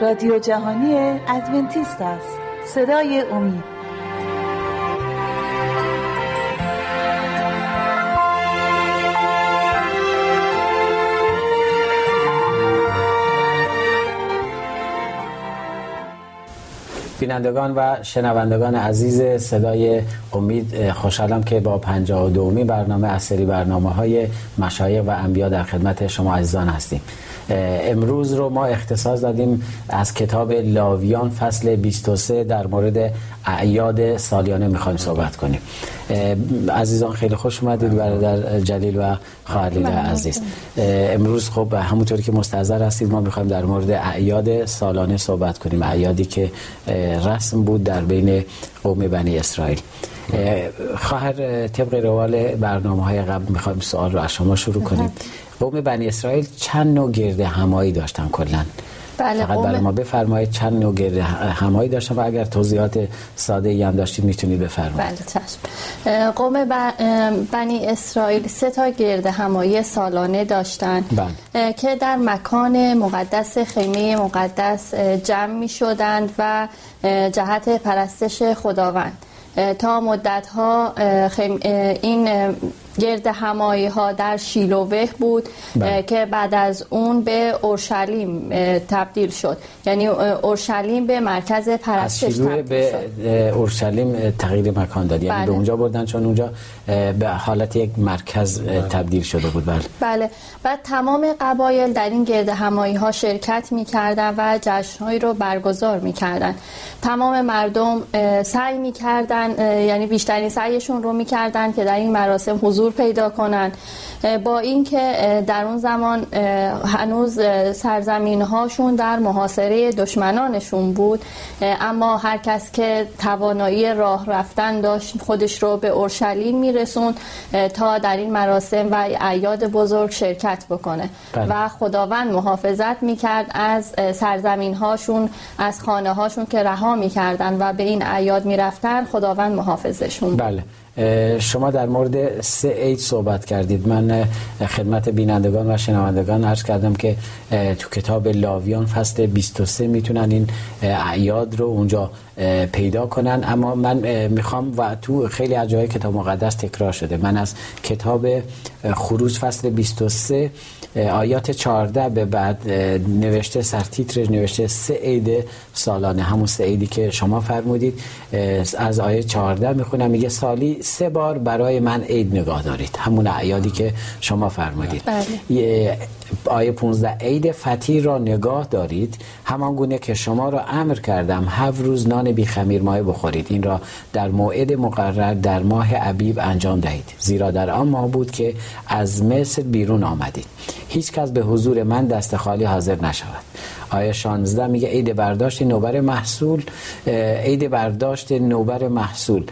رادیو جهانی ادونتیست است. صدای امید. بینندگان و شنوندگان عزیز صدای امید خوشحالم که با 52 برنامه از سری برنامه های مشایق و انبیا در خدمت شما عزیزان هستیم. امروز رو ما اختصاص دادیم از کتاب لاویان فصل 23 در مورد اعیاد سالیانه می‌خوایم صحبت کنیم. عزیزان خیلی خوش اومدید برادر جلیل و خواهرلیل عزیز. امروز خب همونطوری که مستحضر هستید ما می‌خوایم در مورد اعیاد سالانه صحبت کنیم. اعیادی که رسم بود در بین قوم بنی اسرائیل. خواهر طبق روال برنامه های قبل می‌خوایم سوال رو از شما شروع کنیم. قوم بنی اسرائیل چند نوع گرد همایی داشتن کلا. بله فقط برای ما بفرمایید چند نوع گرد همایی داشتن و اگر توضیحات ساده ای هم داشتید می‌تونید بفرمایید. بله چشم. قوم بنی اسرائیل سه تا گرد همایی سالانه داشتن. بله. که در مکان مقدس خیمه مقدس جمع می شدند و جهت پرستش خداوند. تا مدت ها این گرد همایی ها در شیلوه بود بله. که بعد از اون به اورشلیم تبدیل شد یعنی اورشلیم به مرکز پرستش تبدیل به اورشلیم تغییر مکان داد یعنی بله. به اونجا بردن چون اونجا به حالت یک مرکز تبدیل شده بود. بله. بله. و تمام قبایل در این گرد همایی ها شرکت می‌کردن و جشنهایی رو برگزار می‌کردن. تمام مردم سعی می‌کردن یعنی بیشترین سعیشون رو می‌کردن که در این مراسم حضور پیدا کنن. با اینکه در اون زمان هنوز سرزمین هاشون در محاصره دشمنانشون بود. اما هر کس که توانایی راه رفتن داشت خودش رو به اورشلیم میرسون تا در این مراسم و اعیاد بزرگ شرکت بکنه. بله. و خداوند محافظت می‌کرد از سرزمین هاشون از خانه هاشون که رها می‌کردن و به این اعیاد می‌رفتن خداوند محافظشون بله. شما در مورد سه عید صحبت کردید. من خدمت بینندگان و شنوندگان عرض کردم که تو کتاب لاویان فصل 23 می‌تونن این اعیاد رو اونجا پیدا کنن. اما من می‌خوام و تو خیلی از جای کتاب مقدس تکرار شده. من از کتاب خروج فصل 23 آیات 14 به بعد نوشته سرتیترش نوشته سه عید سالانه. همون سه عیدی که شما فرمودید از آیه 14 می‌خونم. میگه سالی سه بار برای من عید نگاه دارید. همون اعیادی که شما فرمودید. بله. آیه 15 عید فطیر را نگاه دارید؟ همان گونه که شما را امر کردم هفت روز نان بی خمیر مایه بخورید. این را در موعد مقرر در ماه عبیب انجام دهید. زیرا در آن ماه بود که از مصر بیرون آمدید. هیچ کس به حضور من دست خالی حاضر نشود. آیه 16 میگه عید برداشت نوبر محصول عید برداشت نوبر محصول.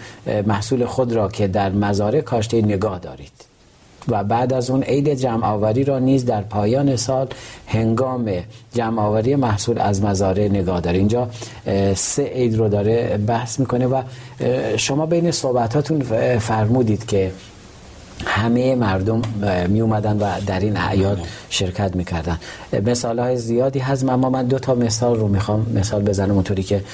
محصول خود را که در مزارع کاشته نگاه دارید. و بعد از اون عید جمع آوری را نیز در پایان سال هنگام جمع آوری محصول از مزارع نگاه داره. اینجا سه عید رو داره بحث می‌کنه و شما بین صحبتاتون فرمودید که همه مردم می اومدن و در این اعیاد شرکت می‌کردن. مثال های زیادی هست اما من دو تا مثال رو می‌خوام مثال بزنم. اونطوری که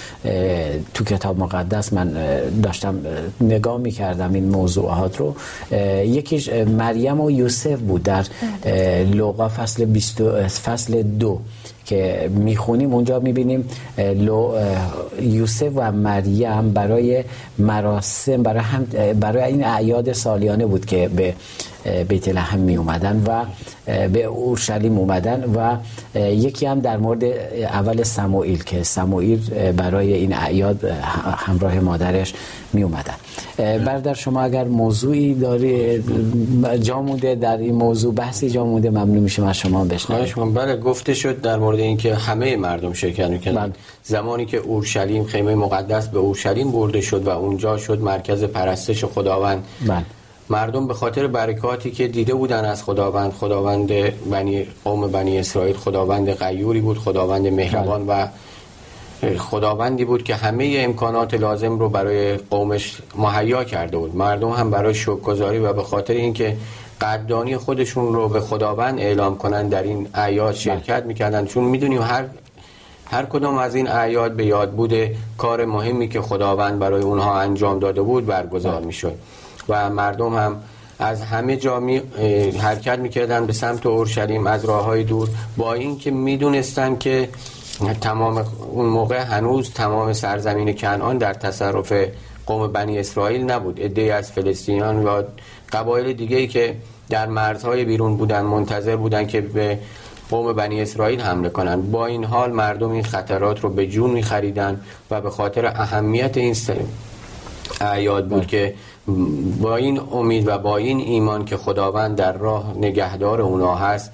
تو کتاب مقدس من داشتم نگاه می‌کردم این موضوعات رو. یکیش مریم و یوسف بود در لوقا فصل, فصل دو. که می‌خونیم اونجا می‌بینیم یوسف و مریم برای مراسم برای, هم برای این اعیاد سالیانه بود که به بیت لحم می اومدن و به اورشلیم اومدن و یکی هم در مورد اول سموئیل که سموئیل برای این اعیاد همراه مادرش می اومدن بردر شما اگر موضوعی داری جا مونده در این موضوع بحثی جا مونده ممنون میشم از شما بشنویم بله گفته شد در مورد اینکه همه مردم شرکت می‌کنن بله. زمانی که اورشلیم خیمه مقدس به اورشلیم برده شد و اونجا شد مرکز پرستش خداوند بله. مردم به خاطر برکاتی که دیده بودن از خداوند خداوند بنی قوم بنی اسرائیل خداوند غیوری بود خداوند مهربان و خداوندی بود که همه امکانات لازم رو برای قومش مهیا کرده بود. مردم هم برای شکرگزاری و به خاطر اینکه قدردانی خودشون رو به خداوند اعلام کنن در این اعیاد شرکت می‌کردن. چون می‌دونیم هر هر کدام از این اعیاد به یاد بوده کار مهمی که خداوند برای اونها انجام داده بود برگزار می‌شد. و مردم هم از همه جا می حرکت می‌کردن به سمت اورشلیم از راه های دور. با اینکه می‌دونستن که تمام اون موقع هنوز تمام سرزمین کنعان در تصرف قوم بنی اسرائیل نبود. عده از فلسطینیان و قبایل دیگه ای که در مرزهای بیرون بودن منتظر بودن که به قوم بنی اسرائیل حمله کنند. با این حال مردم این خطرات رو به جون می خریدن و به خاطر اهمیت این اعیاد بود که با این امید و با این ایمان که خداوند در راه نگهدار اونا هست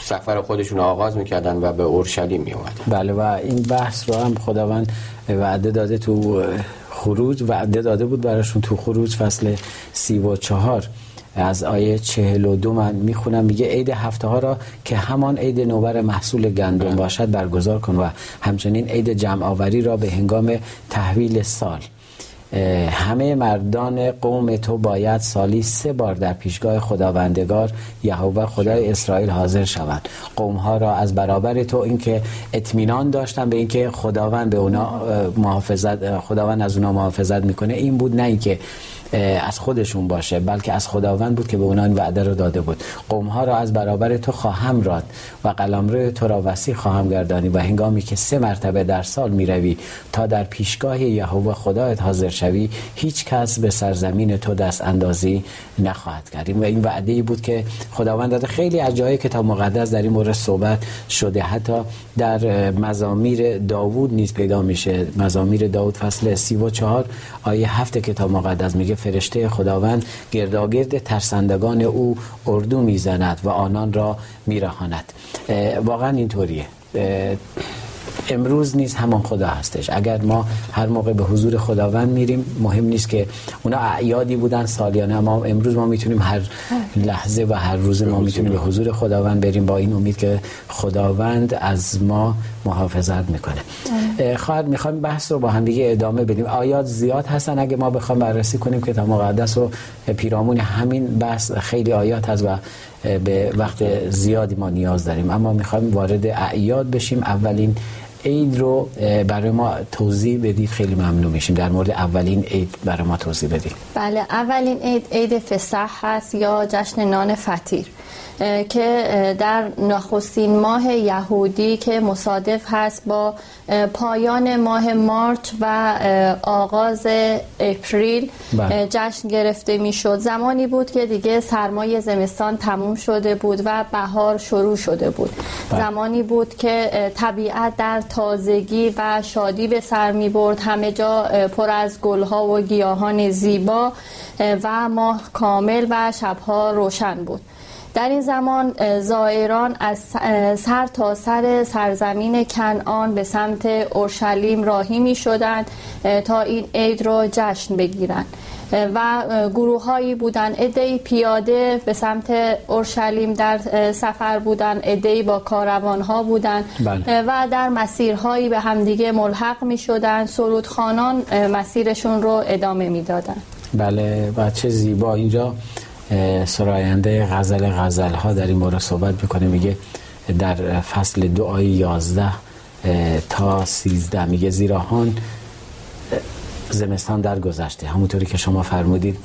سفر خودشون آغاز می‌کردن و به اورشلیم می اومدن بله و این بحث رو هم خداوند وعده داده تو خروج وعده داده بود براشون تو خروج فصل سی و چهار از آیه چهل و دو من می‌خونم میگه عید هفته ها را که همان عید نوبر محصول گندم. باشد برگزار کن و همچنین عید جمع آوری را به هنگام تحویل سال همه مردان قوم تو باید سالی سه بار در پیشگاه خداوندگار یهوه خدای اسرائیل حاضر شوند. قوم ها را از برابر تو اینکه اطمینان داشتن به اینکه خداوند به اونا محافظت خداوند از اونا محافظت می‌کنه این بود نه اینکه از خودشون باشه بلکه از خداوند بود که به اونها این وعده رو داده بود. قوم ها را از برابر تو خواهم راد و قلمرو تو را وسیع خواهم گردانی و هنگامی که سه مرتبه در سال می‌روی تا در پیشگاه یهوه خدایت حاضر شوی هیچ کس به سرزمین تو دست اندازی نخواهد کرد. و این وعده ای بود که خداوند داده. خیلی از جای کتاب مقدس در این مورد صحبت شده. حتی در مزامیر داوود نیز پیدا میشه. مزامیر داوود فصل 34 آیه هفت کتاب مقدس میگه فرشته خداوند گرداگرد ترسندگان او اردو می‌زند و آنان را میرهاند. واقعا اینطوریه. امروز نیست همان خدا هستش. اگر ما هر موقع به حضور خداوند میریم مهم نیست که اونا اعیادی بودن سالیانه. اما امروز ما می‌تونیم هر لحظه و هر روز ما می‌تونیم به حضور خداوند بریم با این امید که خداوند از ما محافظت می‌کنه. خواهر می‌خوایم بحث رو با هم دیگه ادامه بدیم. آیات زیاد هستن. اگه ما بخوام بررسی کنیم که تا مقدس و پیرامون همین بحث خیلی آیات هست و به وقت زیادی ما نیاز داریم. اما می‌خوایم وارد اعیاد بشیم. اولین عید رو برای ما توضیح بدید. خیلی ممنون میشیم. در مورد اولین عید برای ما توضیح بدید. بله اولین عید عید فسح هست یا جشن نان فطیر که در نخستین ماه یهودی که مصادف هست با پایان ماه مارچ و آغاز اپریل بله. جشن گرفته می‌شد زمانی بود که دیگه سرمای زمستان تموم شده بود و بهار شروع شده بود بله. زمانی بود که طبیعت در تازگی و شادی به سر می برد همه جا پر از گلها و گیاهان زیبا و ماه کامل و شبها روشن بود در این زمان زائران از سر تا سر سرزمین کنعان به سمت اورشلیم راهی می شدند تا این عید را جشن بگیرند. و گروه هایی بودن ادهی پیاده به سمت اورشلیم در سفر بودن ادهی با کاروان ها بودن بله. و در مسیرهایی به همدیگه ملحق می شدن سرودخانان مسیرشون رو ادامه می دادن بله و چه زیبا اینجا. سراینده غزل غزل ها در این مورد صحبت می‌کنه. میگه در فصل دو آیه یازده تا سیزده. میگه زیراهان زمستان در گذشته همونطوری که شما فرمودید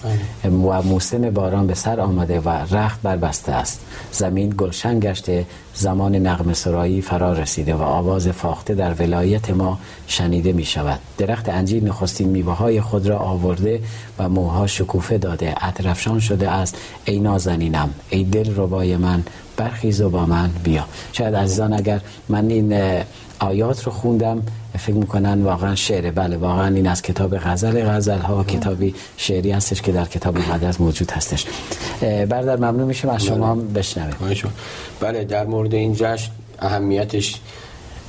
بله. و موسم باران به سر آمده و رخت بربسته است. زمین گلشن گشته زمان نغم سرایی فرا رسیده و آواز فاخته در ولایت ما شنیده می شود درخت انجیر نخستین میوه های خود را آورده و موها شکوفه داده. اطرفشان شده است. ای نازنینم ای دل ربای من برخیز و با من بیا. شاید عزیزان اگر من این آیات رو خوندم فکر می‌کنن واقعا شعره بله واقعا این از کتاب غزل غزل ها کتابی شعری هستش که در کتاب مقدس موجود هستش. بردر ممنون میشیم از شما هم بشنویم. بله در مورد این جشن اهمیتش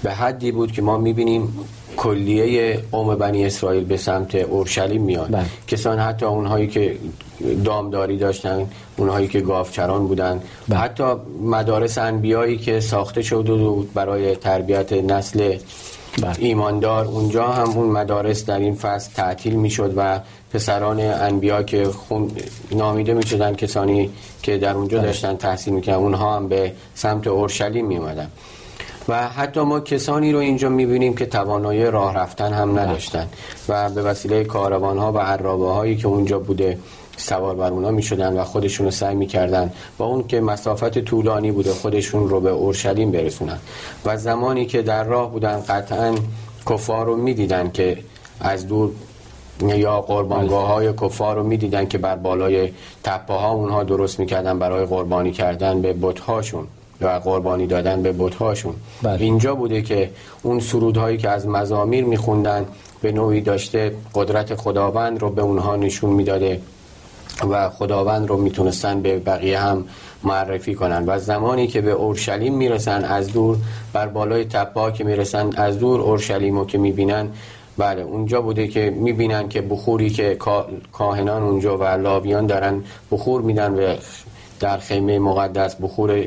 به حدی بود که ما می‌بینیم کلیه قوم بنی اسرائیل به سمت اورشلیم میاد. بله. کسان حتی اونهایی که دامداری داشتن اونهایی که گاوچران بودن بله. حتی مدارس انبیایی که ساخته شده بود برای تربیت نسل بله. ایماندار اونجا هم اون مدارس در این فصل تعطیل می‌شد و پسران انبیا که خون نامیده می شدن کسانی که در اونجا بله. داشتن تحصیل می‌کنن اونها هم به سمت اورشلیم می اومدن و حتی ما کسانی رو اینجا می‌بینیم که توانایی راه رفتن هم نداشتن و به وسیله کاروان ها و عرابه هایی که اونجا بوده سوار بر اونا می‌شدن و خودشون رو سعی می‌کردن با اون که مسافت طولانی بوده خودشون رو به اورشلیم برسونن. و زمانی که در راه بودن قطعا کفار رو می‌دیدن که از دور یا قربانگاه های کفار رو می‌دیدن که بر بالای تپه ها اونها درست می‌کردن برای قربانی کردن به بتهاشون و قربانی دادن به بتهاشون. بله. اینجا بوده که اون سرودهایی که از مزامیر میخوندن به نوعی داشته قدرت خداوند رو به اونها نشون می‌داده. و خداوند رو می‌تونستن به بقیه هم معرفی کنن. و زمانی که به اورشلیم می‌رسن از دور بر بالای تپه که می‌رسن از دور اورشلیم رو که می‌بینن بله اونجا بوده که می‌بینن که بخوری که کاهنان اونجا و لاویان دارن بخور میدن و در خیمه مقدس بخور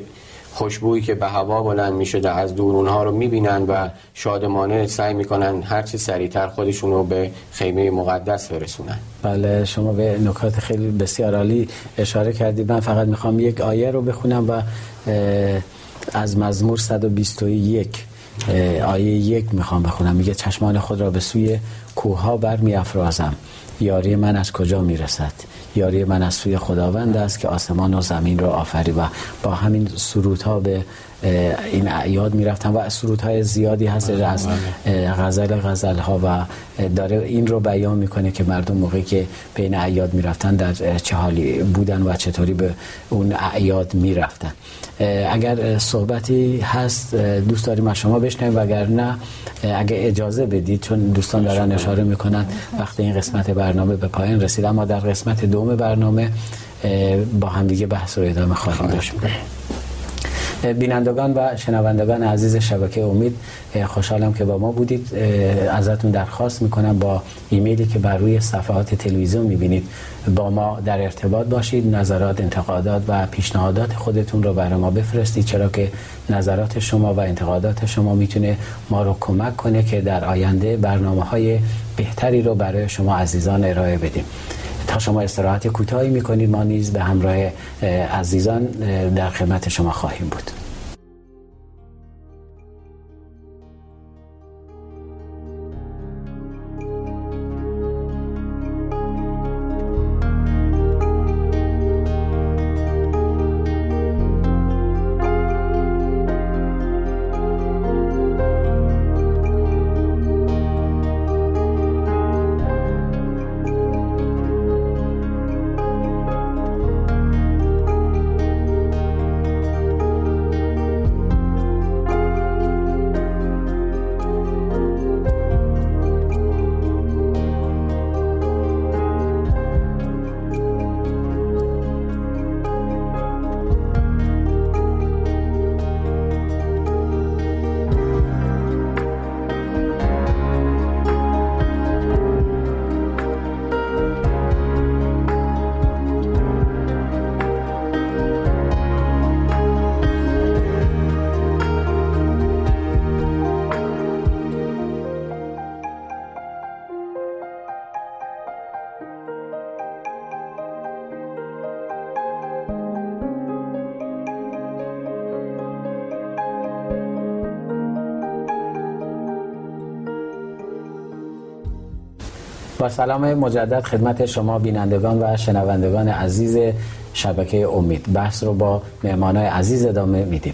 خوشبویی که به هوا بلند می‌شده از دور اونها رو می‌بینن و شادمانه سعی می‌کنن هرچی سریعتر خودشون رو به خیمه مقدس برسونن. بله شما به نکات خیلی بسیار عالی اشاره کردید. من فقط می‌خوام یک آیه رو بخونم و از مزمور 121 آیه یک می‌خوام بخونم. میگه چشمان خود را به سوی کوه ها بر میافرازم یاری من از کجا می‌رسد؟ یاری من از سوی خداوند است که آسمان و زمین را آفری و با همین ها به این اعیاد می‌رفتن و های زیادی هست بله، از بله. غزل غزل ها و داره این رو بیان می‌کنه که مردم موقعی که بین اعیاد می‌رفتن در چه حالی بودن و چطوری به اون اعیاد می‌رفتن. اگر صحبتی هست دوست داریم از شما بشنویم و اگر نه اگر اجازه بدید چون دوستان دارن اشاره می‌کنن وقتی این قسمت برنامه به پایان رسید اما در قسمت دوم برنامه با همدیگه بحث رو ادامه خواهیم داشت. بینندگان و شنوندگان عزیز شبکه امید خوشحالم که با ما بودید. ازتون درخواست می‌کنم با ایمیلی که بر روی صفحات تلویزیون می‌بینید با ما در ارتباط باشید. نظرات انتقادات و پیشنهادات خودتون رو برای ما بفرستید. چرا که نظرات شما و انتقادات شما می‌تونه ما رو کمک کنه که در آینده برنامه های بهتری رو برای شما عزیزان ارائه بدیم. شما استراحت کوتاهی می‌کنید ما نیز به همراه عزیزان در خدمت شما خواهیم بود. سلام مجدد خدمت شما بینندگان و شنوندگان عزیز شبکه امید. بحث رو با مهمانای عزیز ادامه میدیم.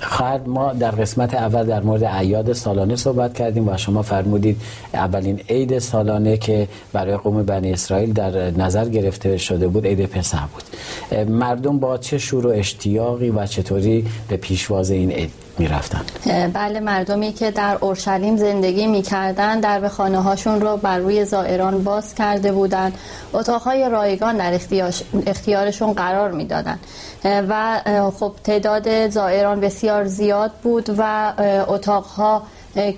خواهد ما در قسمت اول در مورد عیاد سالانه صحبت کردیم و شما فرمودید اولین عید سالانه که برای قوم بنی اسرائیل در نظر گرفته شده بود عید پسح بود. مردم با چه شور و اشتیاقی و چطوری به پیشواز این عید می‌رفتن. بله مردمی که در اورشلیم زندگی می‌کردن در به خانه هاشون رو بر روی زائران باز کرده بودن. اتاقهای رایگان در اختیارشون قرار می‌دادن. و خب تعداد زائران بسیار زیاد بود و اتاقها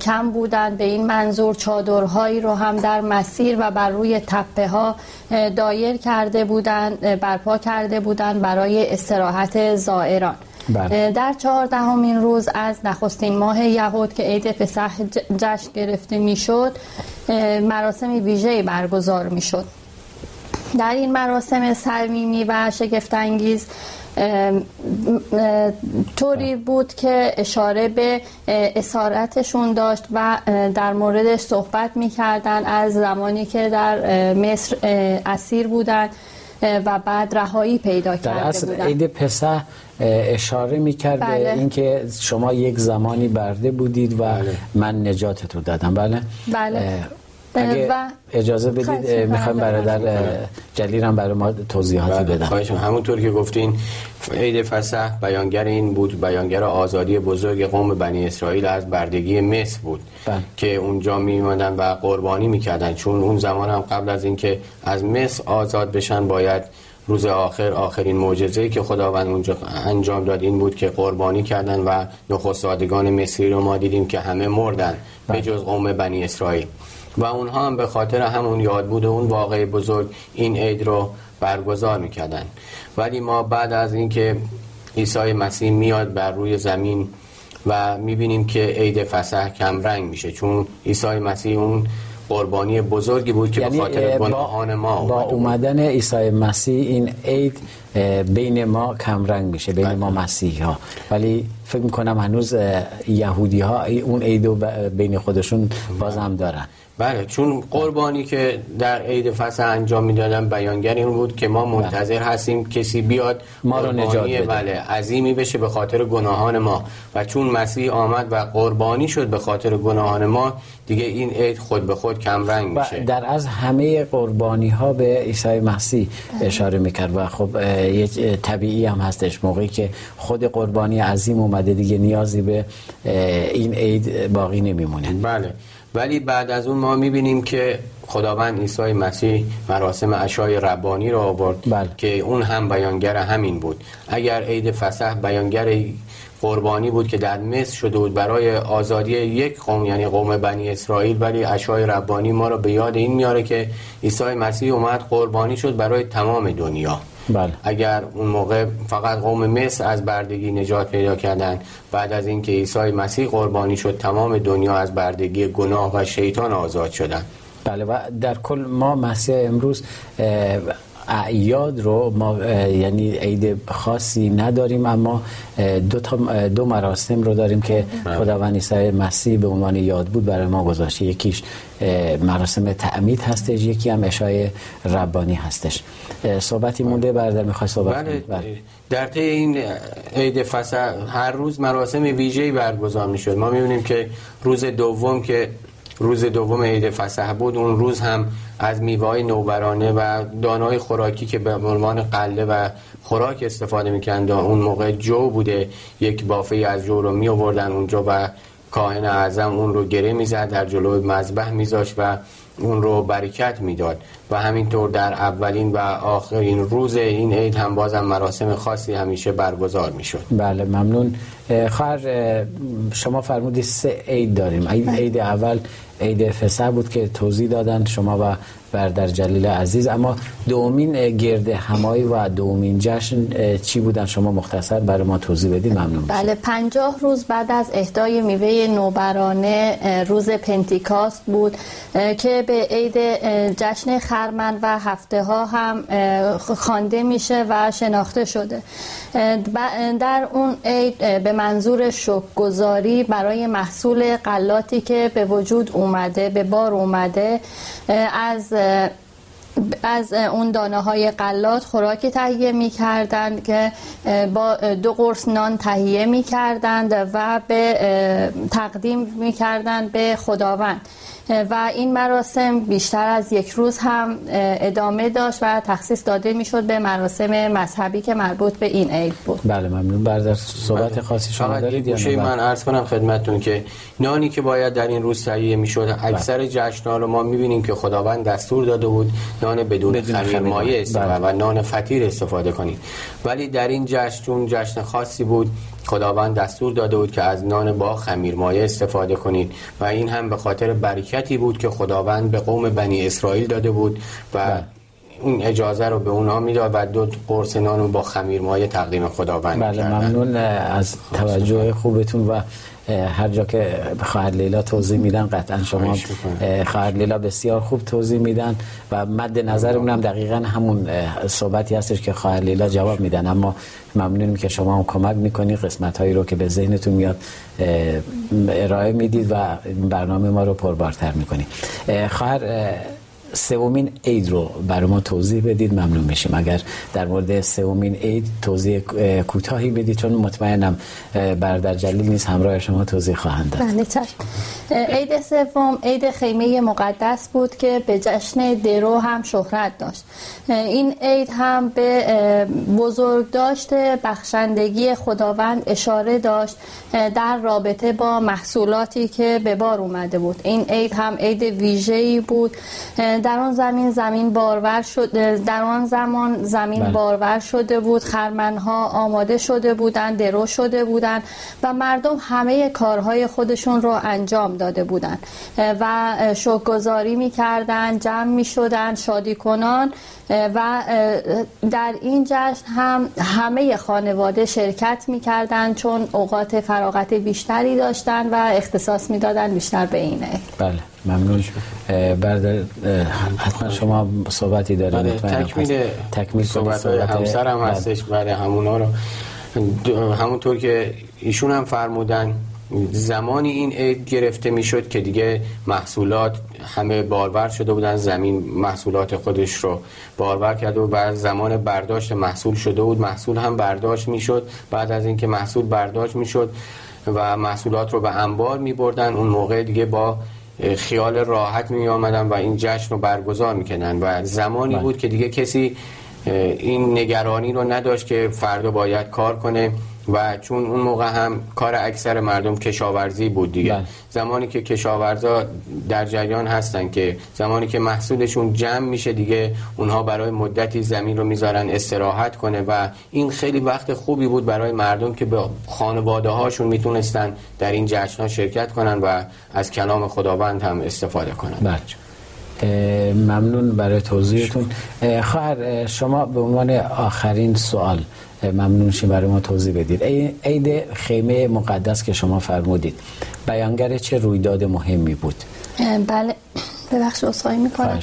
کم بودند به این منظور چادرهایی رو هم در مسیر و بر روی تپه ها دایر کرده بودند برپا کرده بودند برای استراحت زائران. بله. در چهاردهمین روز از نخستین ماه یهود که عید پسح جشن گرفته می‌شد مراسم ویژه‌ای برگزار می‌شد در این مراسم صمیمی و شگفتانگیز طوری بود که اشاره به اسارتشون داشت و در موردش صحبت می‌کردن از زمانی که در مصر اسیر بودن و بعد رهایی پیدا کرده در اصل عید پسح اشاره می‌کرد بله. اینکه شما یک زمانی برده بودید و بله. من نجاتت رو دادم بله بله اگه و اجازه بدید می‌خوایم برادر جلیرم برای ما توضیحاتی بله. بدم خواهش همونطور که گفتین عید فسح بیانگر این بود بیانگر آزادی بزرگ قوم بنی اسرائیل از بردگی مصر بود بله. که اونجا میماندن و قربانی می‌کردن چون اون زمان هم قبل از اینکه از مصر آزاد بشن باید روز آخر آخرین معجزه‌ای که خداوند اونجا انجام داد این بود که قربانی کردن و نخستادگان مصری رو ما دیدیم که همه مردن به بله. جز قوم بنی اسرائیل و اونها هم به خاطر همون یاد بود اون واقع بزرگ این عید رو برگزار می‌کردن ولی ما بعد از اینکه عیسی مسیح میاد بر روی زمین و می‌بینیم که عید فسح کم رنگ میشه چون عیسی مسیح اون قربانی بزرگی بود که یعنی به خاطر گناهان ما با اومدن عیسی مسیح این عید بین ما کم رنگ میشه بین ما بله. مسیح ها ولی فکر می‌کنم هنوز یهودی ها اون عید بین خودشون باز هم دارن. بله چون قربانی که در عید فصل انجام می‌دادن بیانگر این بود که ما منتظر هستیم کسی بیاد ما رو نجات بده. بله عظیمی بشه به خاطر گناهان ما. و چون مسیح آمد و قربانی شد به خاطر گناهان ما دیگه این عید خود به خود کم رنگ میشه. در از همه قربانی ها به عیسی مسیح اشاره می‌کرد و خب یه طبیعی هم هستش موقعی که خود قربانی عظیم اومده دیگه نیازی به این عید باقی نمیمونه. بله. ولی بعد از اون ما می‌بینیم که خداوند عیسی مسیح مراسم عشای ربانی رو آورد بله. که اون هم بیانگر همین بود اگر عید فسح بیانگر قربانی بود که در مصر شده بود برای آزادی یک قوم یعنی قوم بنی اسرائیل ولی عشای ربانی ما رو به یاد این میاره که عیسی مسیح اومد قربانی شد برای تمام دنیا بله. اگر اون موقع فقط قوم مصر از بردگی نجات پیدا کردن بعد از اینکه عیسی مسیح قربانی شد تمام دنیا از بردگی گناه و شیطان آزاد شدن بله و در کل ما مسیح امروز اعیاد رو ما یعنی عید خاصی نداریم اما دو, تا دو مراسم رو داریم که بله. خداوند عیسی مسیح به عنوان یاد بود برای ما گذاشته یکیش مراسم تعمید هستش یکی هم اشای ربانی هستش صحبتی مونده برادر می‌خوای صحبت بله. بله. در طی این عید فصل هر روز مراسم ویژه‌ای برگزار می‌شد ما می‌بینیم که روز دوم که روز دوم عید فسح بود اون روز هم از میوه نوبرانه و دانای خوراکی که به عنوان قله و خوراک استفاده می‌کند اون موقع جو بوده یک بافه از جو رو می آوردن اونجا و کاهن اعظم اون رو گره می‌زد در جلوی مذبح میذاشت و اون رو برکت می‌داد و همینطور در اولین و آخرین روز این عید هم بازم مراسم خاصی همیشه برگزار می‌شد. بله ممنون. خواهر شما فرمودی سه عید داریم. عید اول عید فسح بود که توضیح دادن شما و بردر جلیل عزیز. اما دومین گرد همایی و دومین جشن چی بودن؟ شما مختصر برای ما توضیح بدید ممنون بله پنجاه روز بعد از اهدای میوه نوبرانه روز پنتیکاست بود که به عید جشن خرمن و هفته ها هم خوانده میشه و شناخته شده. در اون عید به منظور شکرگزاری برای محصول غلاتی که به وجود اومده به بار اومده از از اون دانه های قلات خوراکی تهیه می کردند که با دو قرص نان تهیه می کردند و به تقدیم می کردند به خداوند. و این مراسم بیشتر از یک روز هم ادامه داشت و تخصیص داده می‌شد به مراسم مذهبی که مربوط به این عید بود. بله ممنون. بردر صحبت بله. خاصی شما دارید یا من عرض کنم خدمتتون که نانی که باید در این روز تهیه می‌شد اکثر بله. جشن‌ها رو ما می‌بینیم که خداوند دستور داده بود نان بدون, خمیر مایه استفاده بله. و نان فطیر استفاده کنید. ولی در این جشن جشن خاصی بود. خداوند دستور داده بود که از نان با خمیر مایه استفاده کنید. و این هم به خاطر برکتی بود که خداوند به قوم بنی اسرائیل داده بود و بله. این اجازه رو به اونا می‌داد و دو قرص نان رو با خمیر مایه تقدیم خداوند بله ممنون از توجه خوبتون و هر جا که خواهر لیلا توضیح میدن قطعا شما خواهر لیلا بسیار خوب توضیح میدن و مد نظرمون هم دقیقا همون صحبتی هستش که خواهر لیلا جواب میدن. اما ممنونیم که شما هم کمک می‌کنید قسمت هایی رو که به ذهنتون میاد ارائه می‌دید و برنامه ما رو پربارتر می‌کنید خواهر سومین عید رو برای ما توضیح بدید ممنون میشیم. اگر در مورد سومین عید توضیح کوتاهی بدید چون مطمئنم برادر جلیل نیست همراه شما توضیح خواهند داد. بله عید سوم عید خیمه مقدس بود که به جشن درو هم شهرت داشت. این عید هم به بزرگ داشته بخشندگی خداوند اشاره داشت در رابطه با محصولاتی که به بار اومده بود. این عید هم عید ویژه‌ای بود. در آن زمین زمین بارور شد در آن زمان زمین بله. بارور شده بود خرمنها آماده شده بودند درو شده بودند و مردم همه کارهای خودشون رو انجام داده بودند. و شکرگزاری می‌کردند جمع می‌شدند شادی کنان. و در این جشن هم همه خانواده شرکت می‌کردند چون اوقات فراغت بیشتری داشتن و اختصاص می‌دادن بیشتر به اینه بله. ممنون. بعد حتما شما صحبتی دارید. بله تکمیل تکمیل صحبت. همسر هم بله. هستش. برای همونا رو. همونطور که ایشون هم فرمودن زمانی این عید گرفته می‌شد که دیگه محصولات همه بارور شده بودن زمین محصولات خودش رو بارور کرده و زمان برداشت محصول شده بود. محصول هم برداشت می‌شد. بعد از اینکه محصول برداشت می‌شد و محصولات رو به انبار می بردن اون موقع دیگه با خیال راحت می آمدن و این جشن رو برگزار می‌کنن و زمانی بله. بود که دیگه کسی این نگرانی رو نداشت که فردا باید کار کنه و چون اون موقع هم کار اکثر مردم کشاورزی بود دیگه بله. زمانی که کشاورزا در جریان هستن که زمانی که محصولشون جمع میشه دیگه اونها برای مدتی زمین رو می‌ذارن استراحت کنه و این خیلی وقت خوبی بود برای مردم که به خانواده هاشون می‌تونستن در این جشن ها شرکت کنن و از کلام خداوند هم استفاده کنن بچه. ممنون برای توضیحتون. خواهر شما به عنوان آخرین سوال ممنون شیم برای ما توضیح بدید. عید خیمه مقدس که شما فرمودید بیانگر چه رویداد مهمی بود؟ بله. ببخش اصخایی می‌کنم.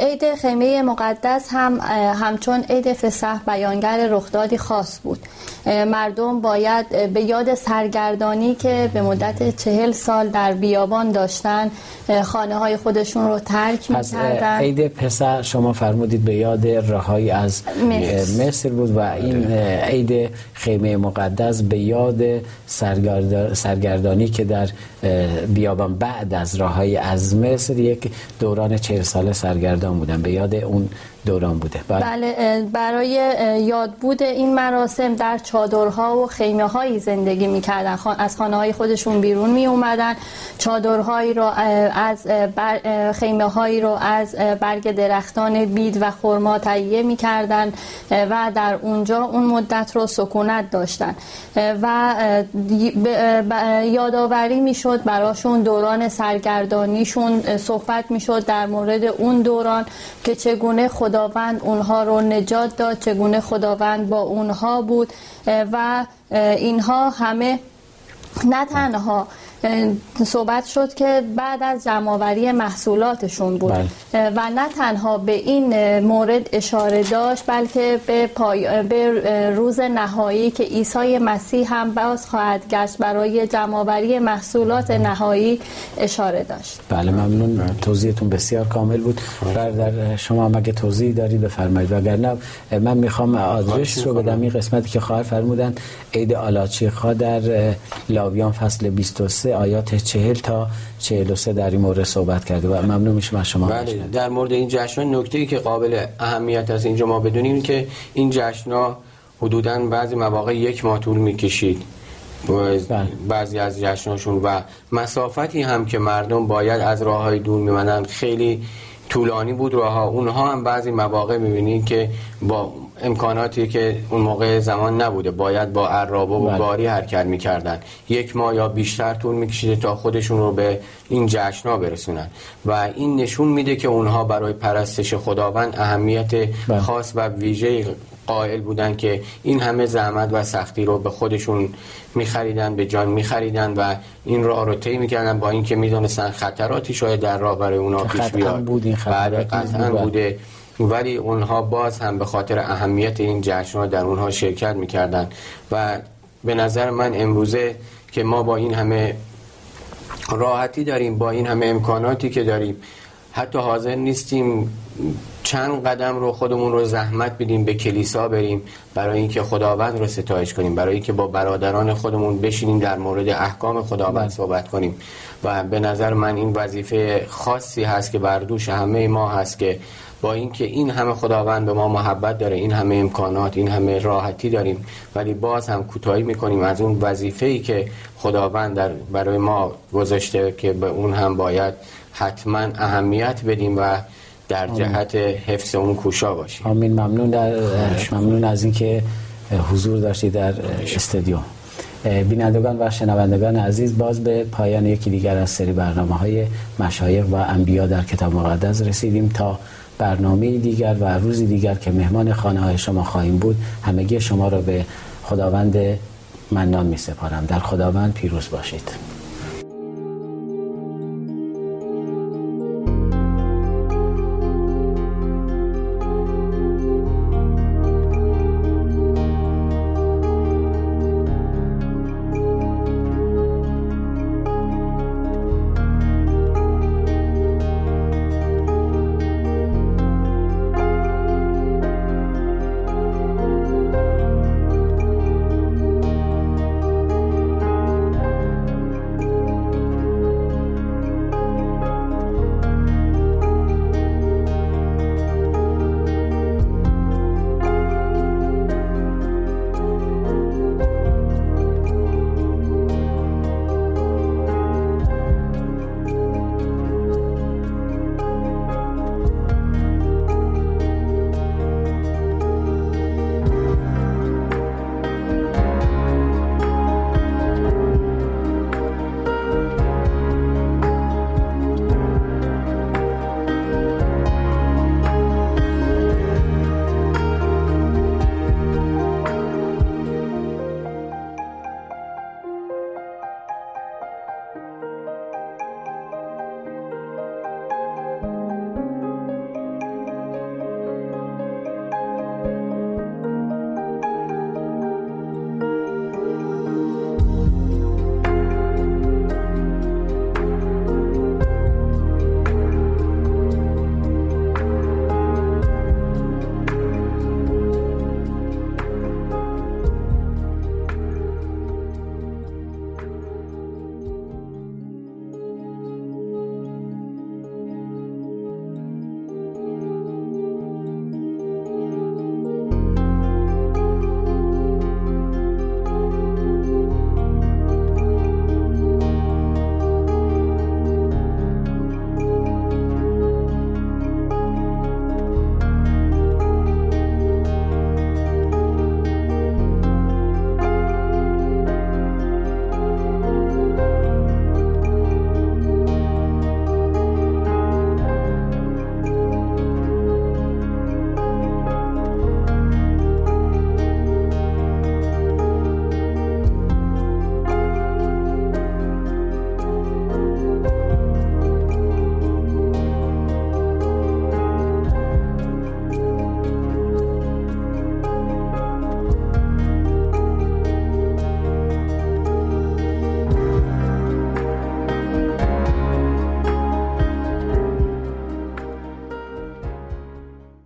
عید خیمه مقدس هم همچون عید فسح بیانگر رخدادی خاص بود. مردم باید به یاد سرگردانی که به مدت چهل سال در بیابان داشتن خانه های خودشون رو ترک می‌کردن. عید پسر شما فرمودید به یاد رهایی از مصر بود و این عید خیمه مقدس به یاد سرگردانی که در بیابان بعد از راههای از مصر یک دوران چهل ساله سرگردان بودن به یاد اون دوران بوده. بله, بله برای یاد بود این مراسم در چادرها و خیمه هایی زندگی می‌کردن. از خانه های خودشون بیرون می اومدن چادرهایی رو از خیمه هایی رو از برگ درختان بید و خرما تهیه می‌کردن و در اونجا اون مدت رو سکونت داشتن. و یادآوری می‌شد براشون دوران سرگردانیشون صحبت می‌شد در مورد اون دوران که چگونه خداوند اونها رو نجات داد چگونه خداوند با اونها بود و اینها همه نه تنها صحبت شد که بعد از جمعآوری محصولاتشون بود. بله. و نه تنها به این مورد اشاره داشت بلکه به, پای... به روز نهایی که عیسی مسیح هم باز خواهد گشت برای جمعآوری محصولات نهایی اشاره داشت. بله ممنون. توضیحتون بسیار کامل بود. در شما مگه توضیح دارید بفرمایید. وگرنه من می‌خوام آدرس رو بدم این قسمتی که خواهر فرمودن عید آلاچی در لاویان فصل 23 آیات 40 تا 43 در این مورد صحبت کرده و ممنون میشم از شما بله در مورد این جشن نکته ای که قابل اهمیت از اینجا ما بدونیم که این جشن حدودا بعضی مواقع یک ماه طول می‌کشید بله. بعضی از جشناشون و مسافتی هم که مردم باید از راه های دور میمنن خیلی طولانی بود راه ها اونها هم بعضی مواقع می‌بینید که با امکاناتی که اون موقع زمان نبوده باید با عرابه و بله. گاری حرکت می‌کردن یک ماه یا بیشتر طول میکشیده تا خودشون رو به این جشنا برسونن و این نشون میده که اونها برای پرستش خداوند اهمیت بله. خاص و ویژه قائل بودن که این همه زحمت و سختی رو به خودشون میخریدن به جان میخریدن و این راه رو طی می‌کردن با اینکه می‌دونستن خطراتی شاید در راه برای اونا پیش بیاد. بود این قطعا بوده. ولی اونها باز هم به خاطر اهمیت این جشن در اونها شرکت می‌کردن. و به نظر من امروزه که ما با این همه راحتی داریم با این همه امکاناتی که داریم حتی حاضر نیستیم چند قدم رو خودمون رو زحمت بدیم به کلیسا بریم برای اینکه خداوند رو ستایش کنیم برای اینکه با برادران خودمون بشینیم در مورد احکام خداوند بله. صحبت کنیم و به نظر من این وظیفه خاصی هست که بر دوش همه ما هست که با اینکه این همه خداوند به ما محبت داره این همه امکانات این همه راحتی داریم ولی باز هم کوتاهی می‌کنیم از اون وظیفه‌ای که خداوند در برای ما گذاشته که به اون هم باید حتما اهمیت بدیم و در جهت حفظ اون کوشا باشیم. آمین. ممنون در ممنون از اینکه حضور داشتید در استادیوم بینندگان و شنوندگان عزیز باز به پایان یکی دیگر از سری برنامه های مشایخ و انبیا در کتاب مقدس رسیدیم تا برنامه دیگر و روزی دیگر که مهمان خانه های شما خواهیم بود همگی شما را به خداوند منان می سپارم در خداوند پیروز باشید.